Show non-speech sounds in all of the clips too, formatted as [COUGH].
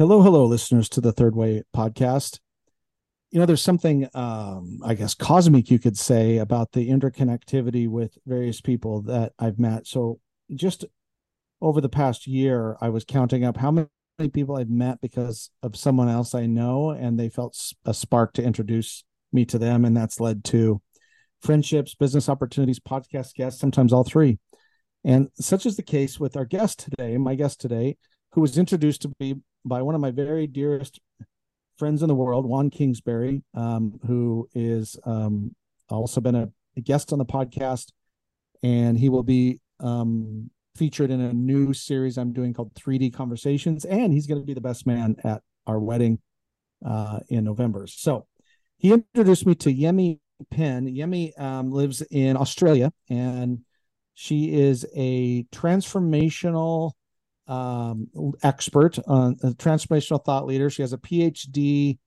Hello, hello, listeners to the Third Way podcast. You know, there's something, um, I guess, cosmic, you could say, about the interconnectivity with various people that I've met. So, just over the past year, I was counting up how many people I've met because of someone else I know, and they felt a spark to introduce me to them. And that's led to friendships, business opportunities, podcast guests, sometimes all three. And such is the case with our guest today, my guest today, who was introduced to me by one of my very dearest friends in the world, Juan Kingsbury, um, who is um, also been a, a, guest on the podcast, and he will be um, featured in a new series I'm doing called 3D Conversations, and he's going to be the best man at our wedding uh, in November. So he introduced me to Yemi Penn. Yemi um, lives in Australia, and she is a transformational um, expert on a transformational thought leader. She has a PhD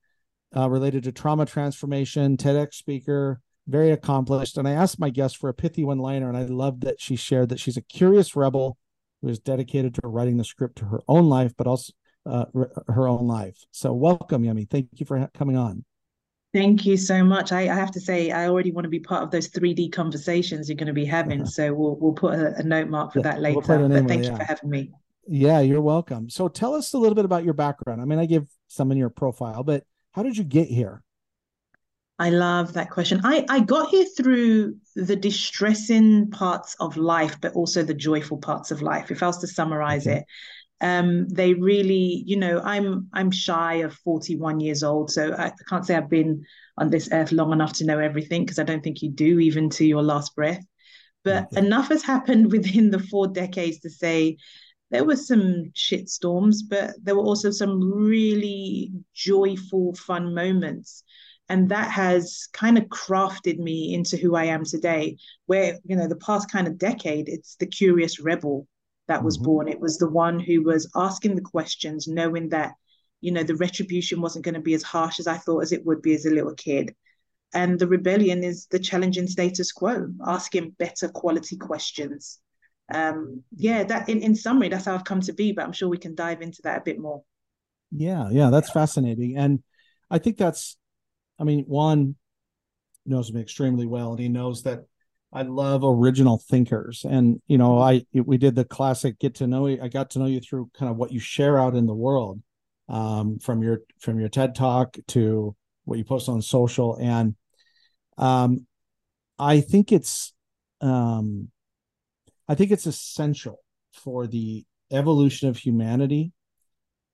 uh, related to trauma transformation, TEDx speaker, very accomplished. And I asked my guest for a pithy one liner, and I loved that she shared that she's a curious rebel who is dedicated to writing the script to her own life, but also uh, her own life. So, welcome, Yemi. Thank you for coming on. Thank you so much. I, I, have to say, I already want to be part of those 3D conversations you're going to be having. [LAUGHS] So we'll we'll put a, a note mark for yeah, that later. We'll but thank you yeah. for having me. Yeah, you're welcome. So tell us a little bit about your background. I mean, I give some in your profile, but how did you get here? I love that question. I, I got here through the distressing parts of life, but also the joyful parts of life. If I was to summarize okay. it, um, they really, you know, I'm I'm shy of 41 years old, so I can't say I've been on this earth long enough to know everything because I don't think you do, even to your last breath. But okay. enough has happened [LAUGHS] within the four decades to say there were some shit storms, but there were also some really joyful, fun moments. And that has kind of crafted me into who I am today, where, you know, the past kind of decade, it's the curious rebel that was mm-hmm. born. It was the one who was asking the questions, knowing that, you know, the retribution wasn't going to be as harsh as I thought as it would be as a little kid. And the rebellion is the challenging status quo, asking better quality questions um, yeah, that in, in summary, that's how I've come to be, but I'm sure we can dive into that a bit more. Yeah, yeah, that's fascinating. And I think that's, I mean, Juan knows me extremely well, and he knows that I love original thinkers. And, you know, I, we did the classic get to know you. I got to know you through kind of what you share out in the world um, from your, from your TED talk to what you post on social. And um, I think it's, um, I think it's essential for the evolution of humanity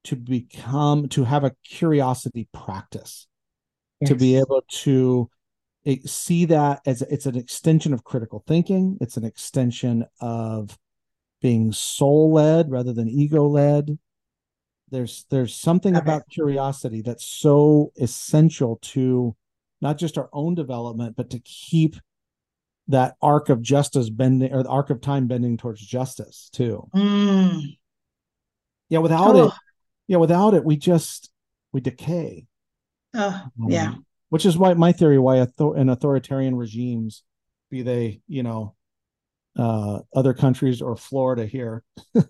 to become to have a curiosity practice yes. to be able to eh, see that as it's an extension of critical thinking it's an extension of being soul led rather than ego led there's there's something okay. about curiosity that's so essential to not just our own development but to keep that arc of justice bending or the arc of time bending towards justice too. Mm. Yeah, without oh. it, yeah, without it, we just we decay. Oh, um, yeah. Which is why my theory why author- in authoritarian regimes, be they you know, uh, other countries or Florida here, [LAUGHS] uh,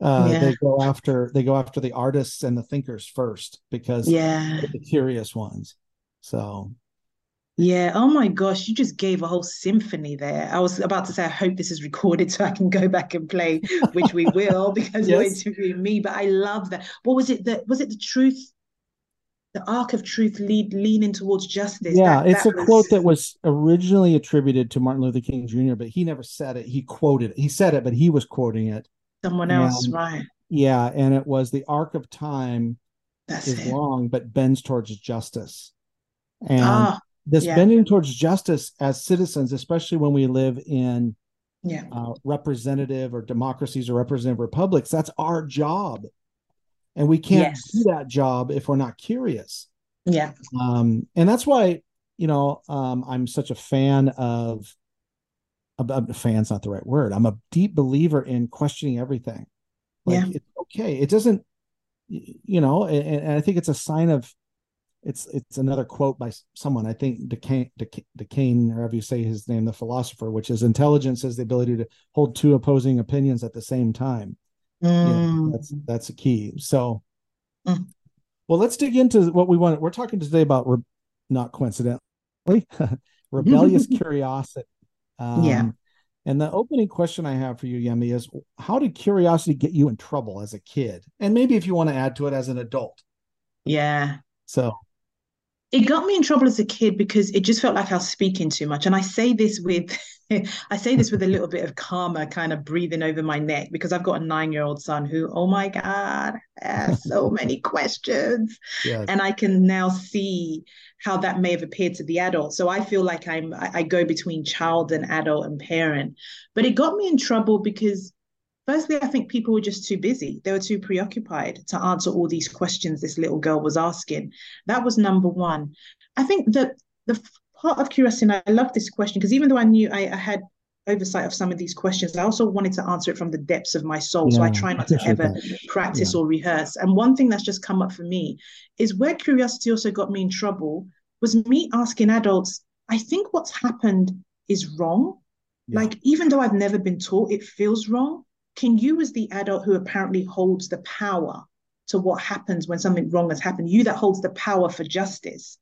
yeah. they go after they go after the artists and the thinkers first because yeah, the curious ones. So yeah. Oh my gosh, you just gave a whole symphony there. I was about to say, I hope this is recorded so I can go back and play, which we will [LAUGHS] because yes. you're interviewing me. But I love that. What was it? That was it. The truth, the arc of truth, lead leaning towards justice. Yeah, that, it's that a was... quote that was originally attributed to Martin Luther King Jr., but he never said it. He quoted it. He said it, but he was quoting it. Someone else, and, right? Yeah, and it was the arc of time That's is it. long, but bends towards justice. And ah this yeah. bending towards justice as citizens, especially when we live in yeah. uh, representative or democracies or representative republics, that's our job. And we can't yes. do that job if we're not curious. Yeah. Um, and that's why, you know, um, I'm such a fan of, a fan's not the right word. I'm a deep believer in questioning everything. Like yeah. it's okay. It doesn't, you know, and, and I think it's a sign of it's it's another quote by someone i think Duquesne or however you say his name the philosopher which is intelligence is the ability to hold two opposing opinions at the same time mm. mm. that's that's a key so Mm. Well, let's dig into what we want. We're talking today about re- not coincidentally [LAUGHS] rebellious [LAUGHS] curiosity. Um, yeah. And the opening question I have for you, Yemi, is how did curiosity get you in trouble as a kid? And maybe if you want to add to it as an adult. Yeah. So it got me in trouble as a kid because it just felt like I was speaking too much. And I say this with [LAUGHS] I say this with a little bit of karma kind of breathing over my neck because I've got a nine-year-old son who, oh my God, has so [LAUGHS] many questions. Yes. And I can now see how that may have appeared to the adult. So I feel like I'm I go between child and adult and parent. But it got me in trouble because firstly, I think people were just too busy. They were too preoccupied to answer all these questions this little girl was asking. That was number one. I think that the part of curiosity, and I love this question because even though I knew I, I, had oversight of some of these questions, I also wanted to answer it from the depths of my soul. Yeah, so I try not to ever that. practice yeah. or rehearse. And one thing that's just come up for me is where curiosity also got me in trouble was me asking adults, I think what's happened is wrong. Yeah. Like, even though I've never been taught, it feels wrong. Can you, as the adult who apparently holds the power to what happens when something wrong has happened, you that holds the power for justice,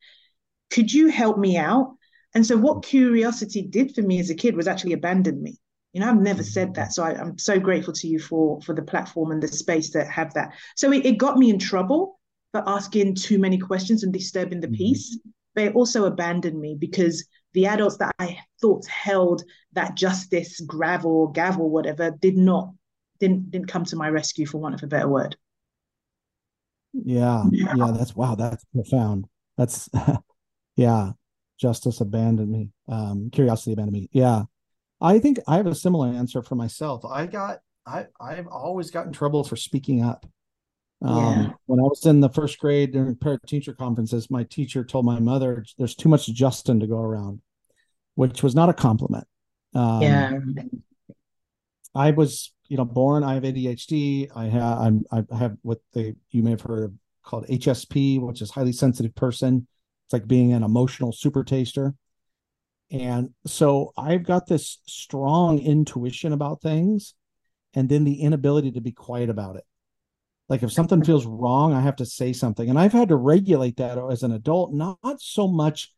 could you help me out? And so, what curiosity did for me as a kid was actually abandon me. You know, I've never said that. So I, am so grateful to you for for the platform and the space that have that. So it, it got me in trouble for asking too many questions and disturbing the mm-hmm. peace, but it also abandoned me because the adults that I thought held that justice gravel, gavel, whatever, did not didn't didn't come to my rescue for want of a better word. Yeah, yeah, yeah that's wow, that's profound. That's [LAUGHS] yeah, justice abandoned me. Um, curiosity abandoned me. Yeah, I think I have a similar answer for myself. I got I I've always gotten trouble for speaking up. Um, yeah. When I was in the first grade during parent teacher conferences, my teacher told my mother, "There's too much Justin to go around," which was not a compliment. Um, yeah. I was, you know, born. I have ADHD. I have I'm I have what they you may have heard of called HSP, which is highly sensitive person. It's like being an emotional super taster. And so I've got this strong intuition about things and then the inability to be quiet about it. Like if something feels wrong, I have to say something. And I've had to regulate that as an adult, not, not so much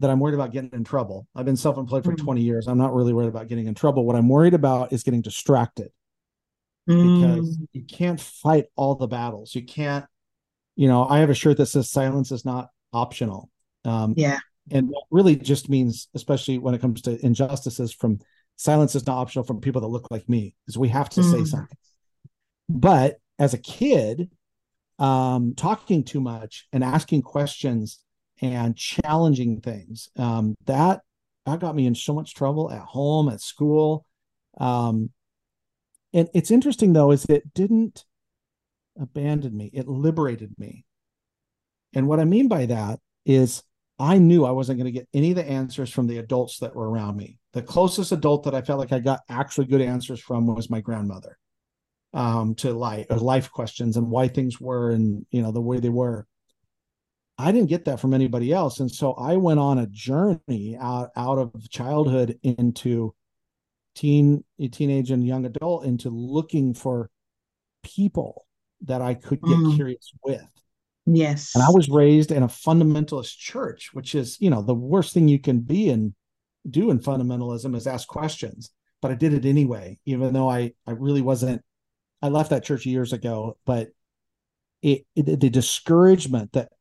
that I'm worried about getting in trouble. I've been self employed for mm. 20 years. I'm not really worried about getting in trouble. What I'm worried about is getting distracted mm. because you can't fight all the battles. You can't, you know, I have a shirt that says silence is not optional. Um, yeah. And that really just means, especially when it comes to injustices, from silence is not optional from people that look like me, because we have to mm. say something. But as a kid, um, talking too much and asking questions and challenging things, um, that that got me in so much trouble at home, at school. Um, and it's interesting though, is it didn't abandon me; it liberated me. And what I mean by that is I knew I wasn't going to get any of the answers from the adults that were around me. The closest adult that I felt like I got actually good answers from was my grandmother um, to life, life questions and why things were and, you know, the way they were. I didn't get that from anybody else. And so I went on a journey out, out of childhood into teen, teenage and young adult into looking for people that I could get mm. curious with Yes. And I was raised in a fundamentalist church, which is, you know, the worst thing you can be and do in fundamentalism is ask questions. But I did it anyway, even though I I really wasn't. I left that church years ago, but it, it the discouragement that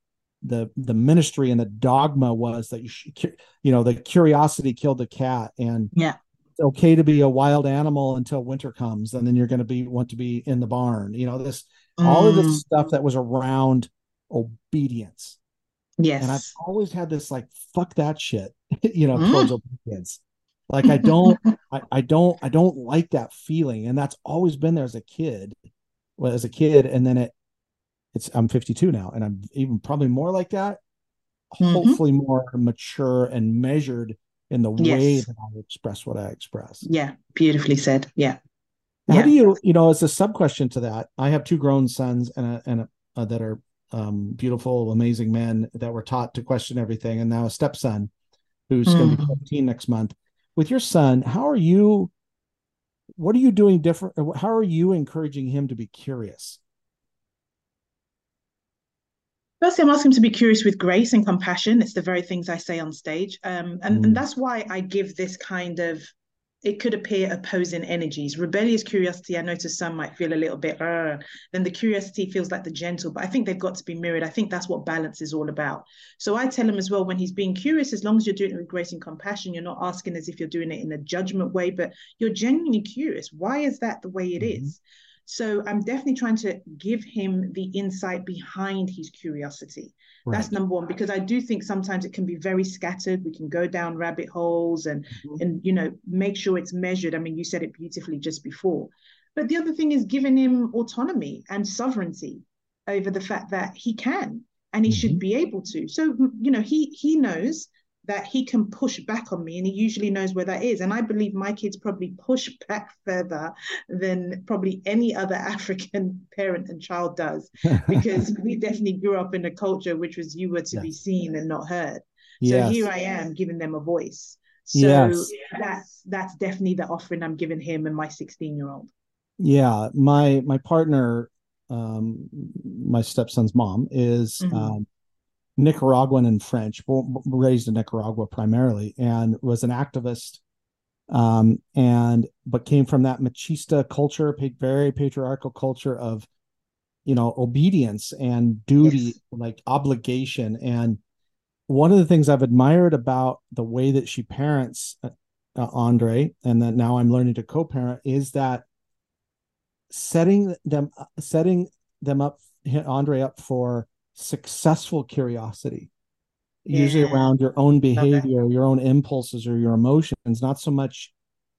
the the ministry and the dogma was that you should, you know the curiosity killed the cat and yeah it's okay to be a wild animal until winter comes and then you're going to be want to be in the barn you know this mm. all of this mm. stuff that was around obedience. Yes. And I've always had this like, fuck that shit, [LAUGHS] you know, mm. towards obedience. Like I don't, [LAUGHS] I, I don't, I don't like that feeling. And that's always been there as a kid, well, as a kid. And then it, it's, I'm 52 now and I'm even probably more like that. Mm-hmm. Hopefully more mature and measured in the yes. way that I express what I express. Yeah. Beautifully said. Yeah. How yeah. do you, you know, as a sub question to that, I have two grown sons and a, and a, uh, that are um, beautiful, amazing men that were taught to question everything, and now a stepson who's mm. going to be 15 next month. With your son, how are you? What are you doing different? How are you encouraging him to be curious? Firstly, I'm asking to be curious with grace and compassion. It's the very things I say on stage. Um, and, mm. and that's why I give this kind of it could appear opposing energies. Rebellious curiosity, I notice some might feel a little bit, uh, then the curiosity feels like the gentle, but I think they've got to be mirrored. I think that's what balance is all about. So I tell him as well when he's being curious, as long as you're doing it with grace and compassion, you're not asking as if you're doing it in a judgment way, but you're genuinely curious. Why is that the way it mm-hmm. is? So I'm definitely trying to give him the insight behind his curiosity. Right. That's number one, because I do think sometimes it can be very scattered. We can go down rabbit holes and mm-hmm. and you know, make sure it's measured. I mean, you said it beautifully just before. But the other thing is giving him autonomy and sovereignty over the fact that he can and he mm-hmm. should be able to. So, you know, he he knows that he can push back on me and he usually knows where that is and i believe my kids probably push [LAUGHS] back further than probably any other [LAUGHS] african parent and child does [LAUGHS] because we definitely grew up in a culture which was you were to yes. be seen and not heard so yes. here i am giving them a voice so yes. that's that's definitely the offering i'm giving him and my 16 year old yeah my my partner um my stepson's mom is mm-hmm. um Nicaraguan and French, raised in Nicaragua primarily, and was an activist. Um, and but came from that machista culture, very patriarchal culture of, you know, obedience and duty, yes. like obligation. And one of the things I've admired about the way that she parents uh, uh Andre, and that now I'm learning to co-parent, is that setting them setting them up, Andre up for successful curiosity yeah. usually around your own behavior okay. your own impulses or your emotions not so much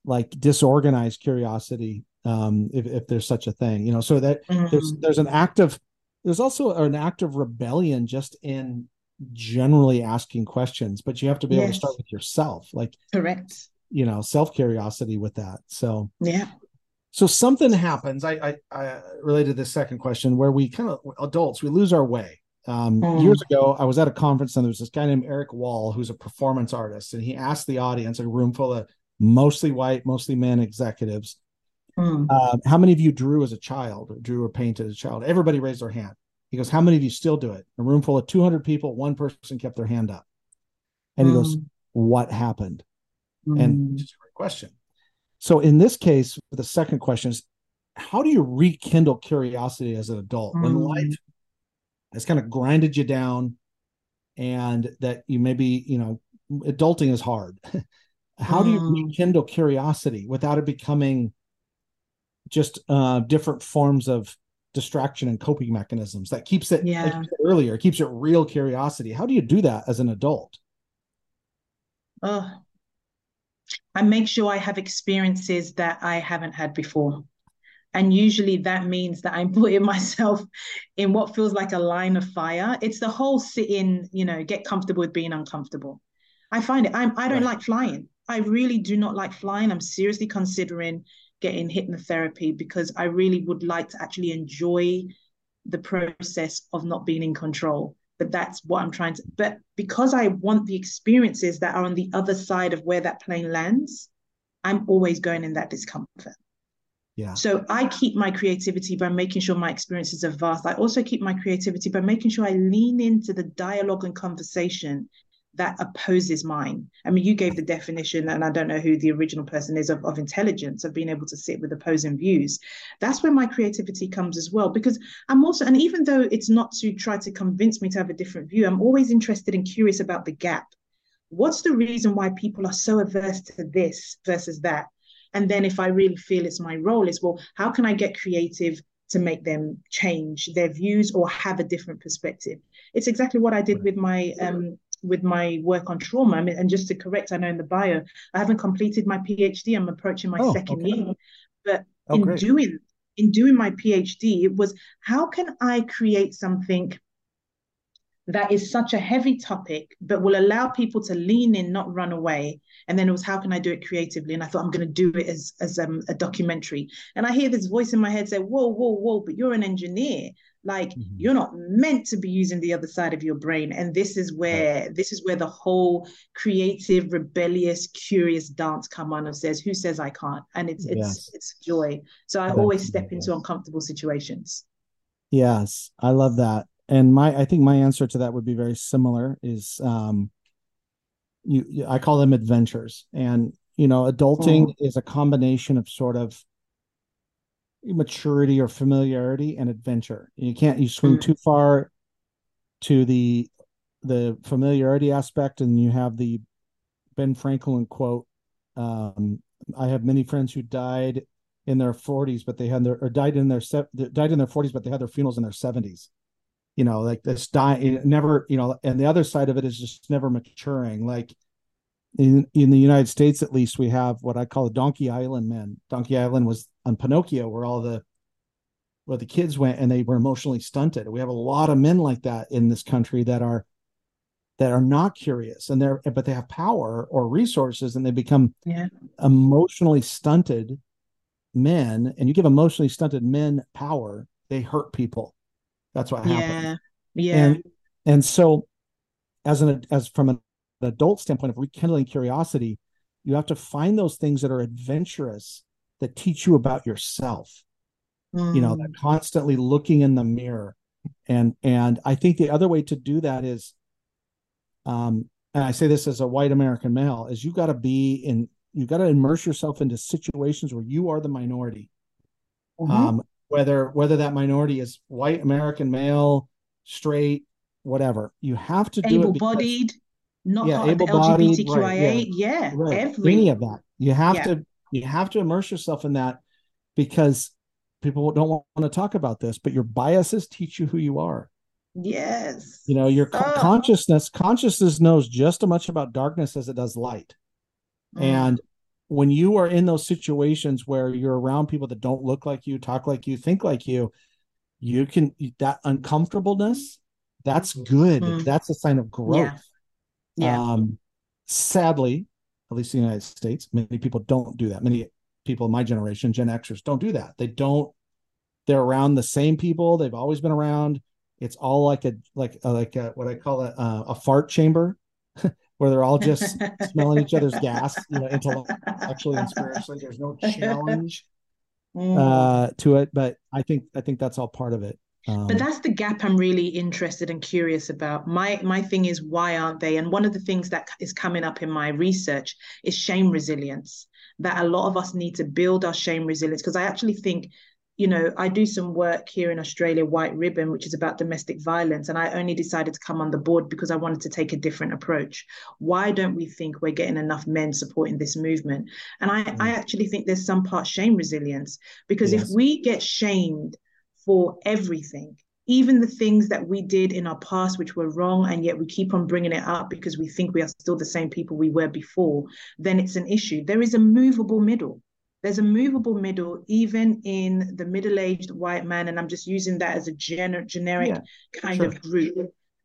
like disorganized curiosity um if, if there's such a thing you know so that mm-hmm. there's there's an act of there's also an act of rebellion just in generally asking questions but you have to be yes. able to start with yourself like correct you know self curiosity with that so yeah so something happens I, I i related to this second question where we kind of adults we lose our way um, mm. Years ago, I was at a conference and there was this guy named Eric Wall, who's a performance artist, and he asked the audience, a room full of mostly white, mostly men executives, mm. uh, how many of you drew as a child, or drew or painted as a child? Everybody raised their hand. He goes, How many of you still do it? A room full of 200 people, one person kept their hand up. And mm. he goes, mm. What happened? And just mm. a great question. So in this case, the second question is, how do you rekindle curiosity as an adult when mm. life has kind of grinded you down and that you maybe you know adulting is hard. [LAUGHS] How do you mm. rekindle curiosity without it becoming just uh, different forms of distraction and coping mechanisms that keeps it yeah. like earlier keeps it real curiosity? How do you do that as an adult? Oh i make sure i have experiences that i haven't had before and usually that means that I'm [LAUGHS] putting myself in what feels like a line of fire. It's the whole sit in, you know, get comfortable with being uncomfortable. I find it, I'm, I don't right. like flying. I really do not like flying. I'm seriously considering getting hypnotherapy because I really would like to actually enjoy the process of not being in control. But that's what I'm trying to. But because I want the experiences that are on the other side of where that plane lands, I'm always going in that discomfort. Yeah. So I keep my creativity by making sure my experiences are vast. I also keep my creativity by making sure I lean into the dialogue and conversation that opposes mine. I mean, you gave the definition, and I don't know who the original person is of, of intelligence, of being able to sit with opposing views. That's where my creativity comes as well. Because I'm also, and even though it's not to try to convince me to have a different view, I'm always interested and curious about the gap. What's the reason why people are so averse to this versus that? And then if I really feel it's my role, is well, how can I get creative to make them change their views or have a different perspective? It's exactly what I did with my um, with my work on trauma. I mean, and just to correct, I know in the bio, I haven't completed my PhD. I'm approaching my oh, second okay. year, but oh, in great. doing in doing my PhD, it was how can I create something that is such a heavy topic, but will allow people to lean in, not run away. And then it was, how can I do it creatively? And I thought, I'm going to do it as, as um, a documentary. And I hear this voice in my head say, whoa, whoa, whoa, but you're an engineer. Like mm-hmm. you're not meant to be using the other side of your brain. And this is where, this is where the whole creative, rebellious, curious dance come on and says, who says I can't? And it's, it's, yes. it's joy. So I always step into uncomfortable situations. Yes, I love that and my I think my answer to that would be very similar. Is um, you I call them adventures, and you know, adulting mm. is a combination of sort of maturity or familiarity and adventure. You can't you swing mm. too far to the the familiarity aspect, and you have the Ben Franklin quote. Um, I have many friends who died in their 40s, but they had their or died in their died in their 40s, but they had their funerals in their 70s. You know, like this dying never, you know, and the other side of it is just never maturing. Like in in the United States, at least, we have what I call the Donkey Island men. Donkey Island was on Pinocchio, where all the where the kids went and they were emotionally stunted. We have a lot of men like that in this country that are that are not curious and they're but they have power or resources and they become yeah. emotionally stunted men and you give emotionally stunted men power they hurt people that's what happens yeah yeah and and so as an as from an adult standpoint of rekindling curiosity you have to find those things that are adventurous that teach you about yourself mm. you know that mm. constantly looking in the mirror and and i think the other way to do that is um and i say this as a white american male is you got to be in you got to immerse yourself into situations where you are the minority mm-hmm. um, whether whether that minority is white american male straight whatever you have to do able-bodied not yeah, able-bodied lgbtqia right, yeah, yeah right. every any of that you have yeah. to you have to immerse yourself in that because people don't want to talk about this but your biases teach you who you are yes you know your oh. consciousness consciousness knows just as much about darkness as it does light Mm. And when you are in those situations where you're around people that don't look like you, talk like you, think like you, you can that uncomfortableness, that's good. Mm. That's a sign of growth. Yeah. yeah. Um, sadly, at least in the United States, many people don't do that. Many people in my generation, Gen Xers, don't do that. They don't. They're around the same people they've always been around. It's all like a like a, like a, what I call a, a fart chamber. [LAUGHS] where they're all just [LAUGHS] smelling each other's gas, you know, intellectually and spiritually. There's no [LAUGHS] challenge mm. uh, to it, but I think I think that's all part of it. Um, but that's the gap I'm really interested and curious about. My my thing is why aren't they? And one of the things that is coming up in my research is shame resilience. That a lot of us need to build our shame resilience because I actually think you know, I do some work here in Australia, White Ribbon, which is about domestic violence. And I only decided to come on the board because I wanted to take a different approach. Why don't we think we're getting enough men supporting this movement? And I, mm. I actually think there's some part shame resilience because yes. if we get shamed for everything, even the things that we did in our past which were wrong and yet we keep on bringing it up because we think we are still the same people we were before then it's an issue there is a movable middle there's a movable middle even in the middle-aged white man and i'm just using that as a gener- generic yeah, kind sure. of group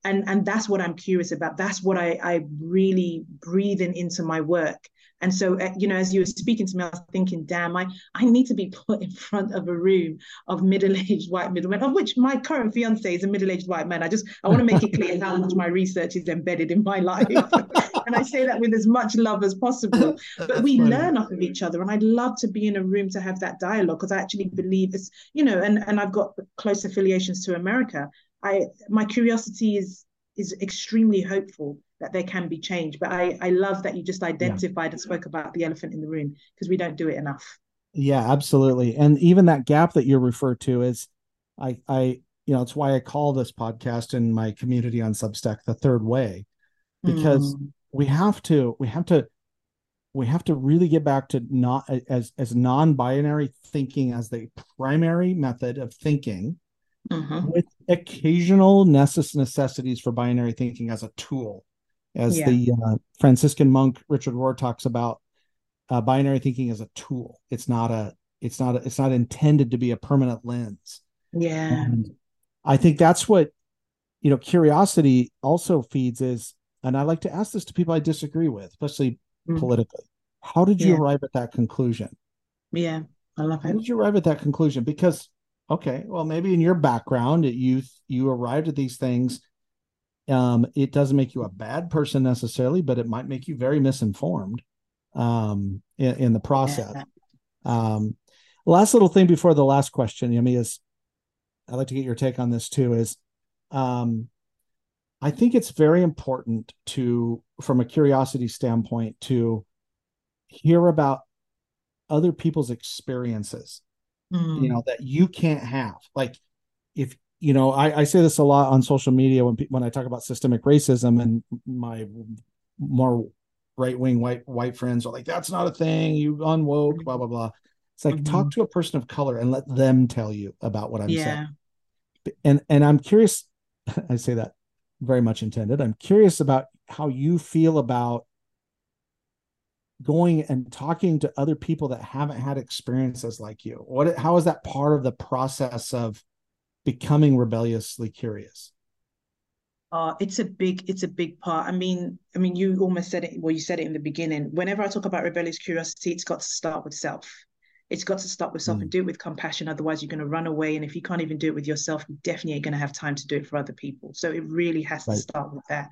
and and that's what i'm curious about that's what i i really breathing into my work and so, uh, you know, as you were speaking to me, I was thinking, damn, I, I need to be put in front of a room of middle-aged white middlemen, of which my current fiance is a middle-aged white man. I just, I want to make it clear how much my research is embedded in my life. [LAUGHS] and I say that with as much love as possible. [LAUGHS] But we funny. learn off of each other. And I'd love to be in a room to have that dialogue because I actually believe it's, you know, and, and I've got close affiliations to America. I my curiosity is is extremely hopeful that there can be change. But I, I love that you just identified yeah. and spoke about the elephant in the room because we don't do it enough. Yeah, absolutely. And even that gap that you refer to is I I you know, it's why I call this podcast in my community on Substack the third way. Because mm. We have to we have to we have to really get back to not as as non-binary thinking as the primary method of thinking mm-hmm. with occasional necess- necessities for binary thinking as a tool as yeah. the uh, Franciscan monk Richard Rohr talks about uh, binary thinking as a tool. It's not a it's not a, it's not intended to be a permanent lens. Yeah. And I think that's what you know curiosity also feeds is and I like to ask this to people I disagree with, especially mm. politically. How did you yeah. arrive at that conclusion? Yeah, I love it. How did you arrive at that conclusion? Because okay, well, maybe in your background you you arrived at these things um, it doesn't make you a bad person necessarily, but it might make you very misinformed um, in, in the process. Um, last little thing before the last question, Yemi, is I'd like to get your take on this too. Is um, I think it's very important to, from a curiosity standpoint, to hear about other people's experiences, mm. you know, that you can't have. Like, if you know, I, I say this a lot on social media when when I talk about systemic racism, and my more right wing white white friends are like, "That's not a thing. You unwoke." Blah blah blah. It's like mm-hmm. talk to a person of color and let them tell you about what I'm yeah. saying. And and I'm curious. [LAUGHS] I say that very much intended. I'm curious about how you feel about going and talking to other people that haven't had experiences like you. What how is that part of the process of becoming rebelliously curious? Uh, it's a big, it's a big part. I mean, I mean, you almost said it. Well, you said it in the beginning. Whenever I talk about rebellious curiosity, it's got to start with self. It's got to start with self mm. and do it with compassion. Otherwise, you're going to run away. And if you can't even do it with yourself, you definitely ain't going to have time to do it for other people. So it really has right. to start with that.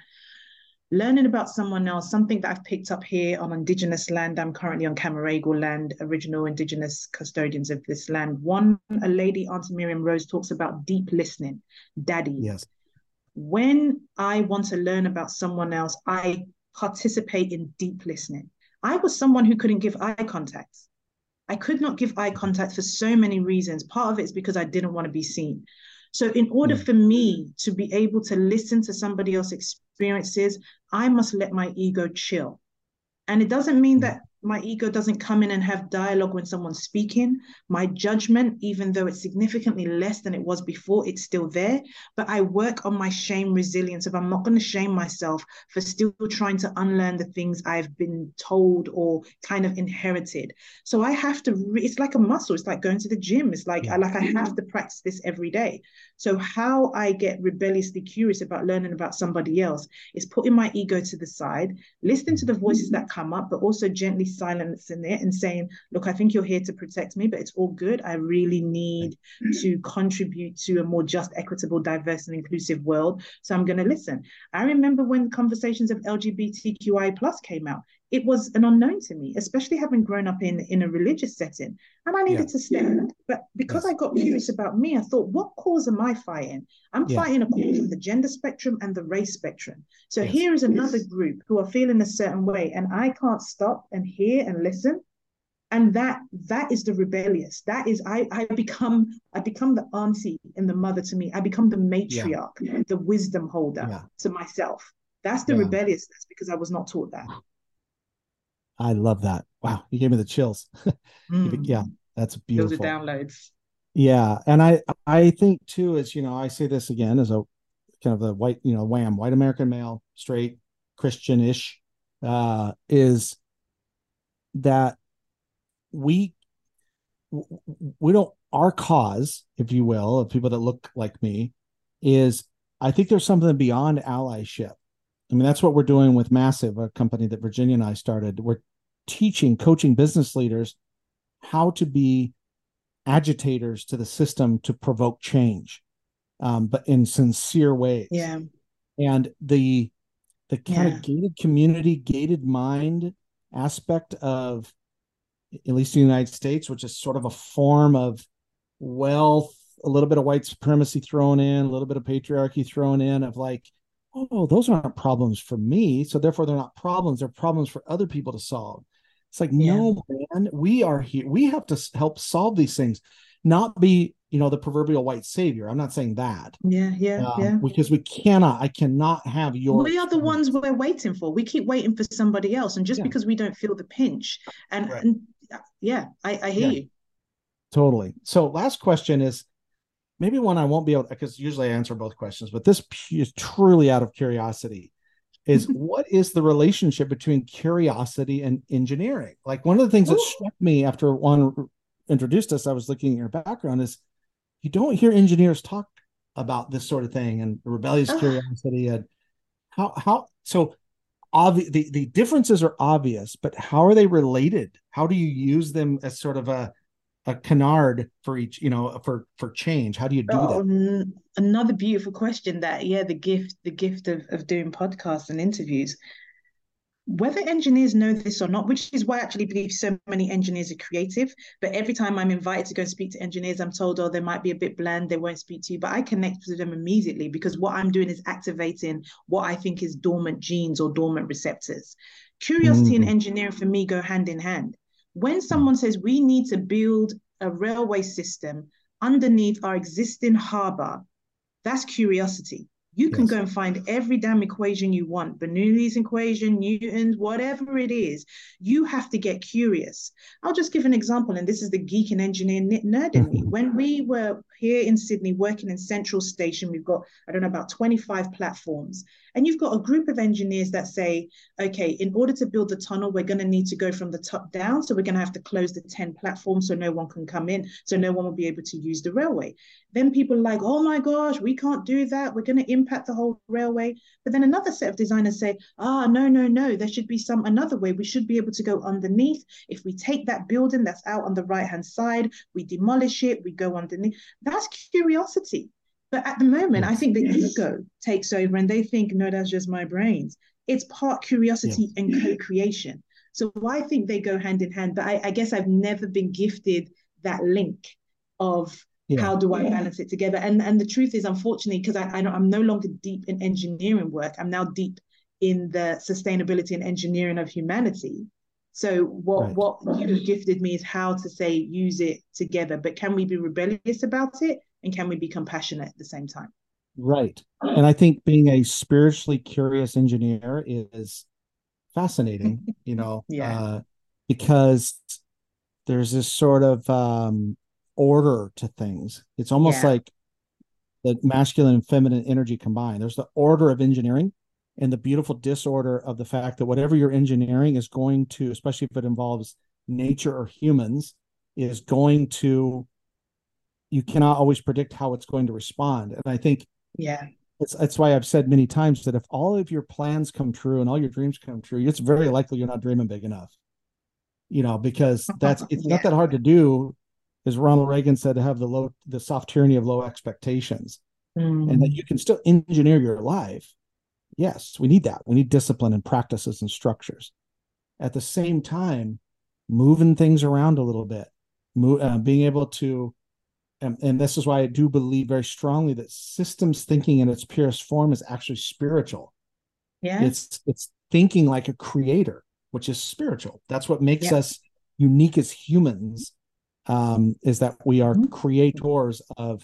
Learning about someone else, something that I've picked up here on Indigenous land. I'm currently on Cammeraygal land, original Indigenous custodians of this land. One, a lady, Auntie Miriam Rose, talks about deep listening, dadirri. Yes when I want to learn about someone else, I participate in deep listening. I was someone who couldn't give eye contact. I could not give eye contact for so many reasons. Part of it is because I didn't want to be seen. So, in order mm. for me to be able to listen to somebody else's experiences, I must let my ego chill. And it doesn't mean mm. that my ego doesn't come in and have dialogue when someone's speaking. My judgment, even though it's significantly less than it was before, it's still there. But I work on my shame resilience. If I'm not going to shame myself for still trying to unlearn the things I've been told or kind of inherited. So I have to, re- it's like a muscle. It's like going to the gym. It's like, I like I have to practice this every day. So how I get rebelliously curious about learning about somebody else is putting my ego to the side, listening to the voices that come up, but also gently silencing it and saying, look, I think you're here to protect me, but it's all good. I really need to contribute to a more just, equitable, diverse, and inclusive world. So I'm going to listen. I remember when conversations of LGBTQI plus came out, it was an unknown to me, especially having grown up in in a religious setting. And I needed yeah. to stand. But because yes. I got curious about me, I thought, what cause am I fighting? I'm yeah. fighting a cause of the gender spectrum and the race spectrum. So yes. here is another yes. group who are feeling a certain way, and I can't stop and hear and listen. And that that is the rebellious. That is I I become I become the auntie and the mother to me. I become the matriarch, yeah. the wisdom holder to myself. That's the rebelliousness because I was not taught that. I love that. Wow, you gave me the chills. [LAUGHS] mm. Yeah, that's beautiful. Those are downloads. Yeah, and I I think too is you know I say this again as a kind of a white you know wham white American male straight Christian-ish uh, is that we we don't our cause if you will of people that look like me is I think there's something beyond allyship I mean, that's what we're doing with Massive, a company that Virginia and I started. We're teaching, coaching business leaders how to be agitators to the system to provoke change, um, but in sincere ways. Yeah. And the the kind yeah. of gated community, gated mind aspect of at least in the United States, which is sort of a form of wealth, a little bit of white supremacy thrown in, a little bit of patriarchy thrown in, of like oh, those aren't problems for me. So therefore, they're not problems. They're problems for other people to solve. It's like, yeah. no, man, we are here. We have to help solve these things, not be, you know, the proverbial white savior. I'm not saying that. Yeah, yeah, um, yeah. Because we cannot, I cannot have your. We are the ones we're waiting for. We keep waiting for somebody else. And just yeah. because we don't feel the pinch. And, right. and yeah, I, I hear yeah. you. Totally. So, last question is maybe one I won't be able because usually I answer both questions, but this is truly out of curiosity. Is [LAUGHS] what is the relationship between curiosity and engineering? Like one of the things that struck me after Juan introduced us, I was looking at your background is you don't hear engineers talk about this sort of thing and rebellious curiosity and how how so obvious the, the differences are obvious but how are they related? How do you use them as sort of a a canard for each you know for for change how do you do oh, that another beautiful question that yeah the gift the gift of, of doing podcasts and interviews whether engineers know this or not, which is why I actually believe so many engineers are creative. But every time I'm invited to go speak to engineers, I'm told, oh, they might be a bit bland, they won't speak to you. But I connect with them immediately because what I'm doing is activating what I think is dormant genes or dormant receptors. Curiosity mm-hmm. and engineering for me go hand in hand. When someone says we need to build a railway system underneath our existing harbor, that's curiosity. You can yes. go and find every damn equation you want, Bernoulli's equation, Newton's, whatever it is. You have to get curious. I'll just give an example, and this is the geek and engineer nerd in me. Mm-hmm. When we were here in Sydney working in Central Station, we've got, I don't know, about 25 platforms. And you've got a group of engineers that say, okay, in order to build the tunnel, we're going to need to go from the top down. So we're going to have to close the 10 platforms so no one can come in. So no one will be able to use the railway. Then people are like, oh my gosh, we can't do that. We're going to impact the whole railway. But then another set of designers say, ah, no, no, no, there should be some another way. We should be able to go underneath. If we take that building that's out on the right hand side, we demolish it, we go underneath. That's curiosity. But at the moment, I think the ego takes over and they think, no, that's just my brains. It's part curiosity yeah. and co creation. So I think they go hand in hand. But I, I guess I've never been gifted that link of yeah. how do I balance it together? And and the truth is, unfortunately, because I, I I'm no longer deep in engineering work, I'm now deep in the sustainability and engineering of humanity. So what right. what you have gifted me is how to say use it together. But can we be rebellious about it? And can we be compassionate at the same time? Right. And I think being a spiritually curious engineer is fascinating, [LAUGHS] you know, yeah. Uh, because there's this sort of um, order to things. It's almost yeah. like the masculine and feminine energy combined. There's the order of engineering and the beautiful disorder of the fact that whatever you're engineering is going to, especially if it involves nature or humans, is going to you cannot always predict how it's going to respond. And I think yeah, it's that's why I've said many times that if all of your plans come true and all your dreams come true, it's very likely you're not dreaming big enough. You know, because [LAUGHS] that's it's yeah. not that hard to do, as Ronald Reagan said, to have the low the soft tyranny of low expectations. Mm. And that you can still engineer your life Yes, we need that. We need discipline and practices and structures. At the same time, moving things around a little bit, move, uh, being able to, and, and this is why I do believe very strongly that systems thinking in its purest form is actually spiritual. Yeah, it's it's thinking like a creator, which is spiritual. That's what makes yeah. us unique as humans. Um, is that we are mm-hmm. creators of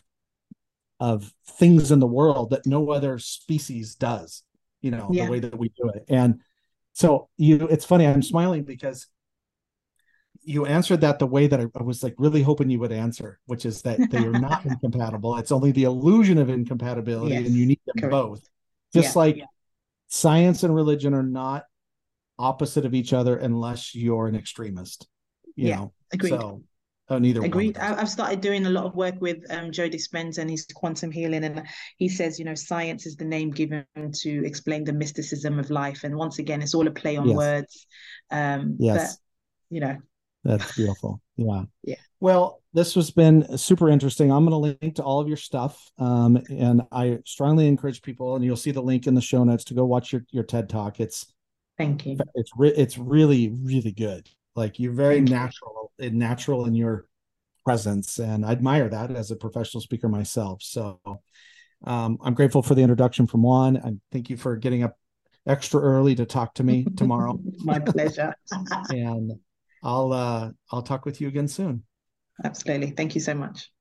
of things in the world that no other species does you know yeah. the way that we do it and so you it's funny i'm smiling because you answered that the way that I, I was like really hoping you would answer which is that they are not [LAUGHS] incompatible it's only the illusion of incompatibility yes. and you need them Correct. both just yeah. like yeah. science and religion are not opposite of each other unless you're an extremist you yeah, know agreed. so Oh, neither Agreed. I've started doing a lot of work with um, Joe Dispenza and his quantum healing, and he says, you know, science is the name given to explain the mysticism of life. And once again, it's all a play on yes. words. Um, yes. But, you know, that's beautiful. Yeah. Yeah. Well, this has been super interesting. I'm going to link to all of your stuff, um, and I strongly encourage people, and you'll see the link in the show notes to go watch your your TED talk. It's thank you. It's re- it's really really good. Like you're very Thank natural, you. natural in your presence, and I admire that as a professional speaker myself. So um, I'm grateful for the introduction from Juan. And thank you for getting up extra early to talk to me [LAUGHS] tomorrow. My pleasure. [LAUGHS] and I'll uh, I'll talk with you again soon. Absolutely. Thank you so much.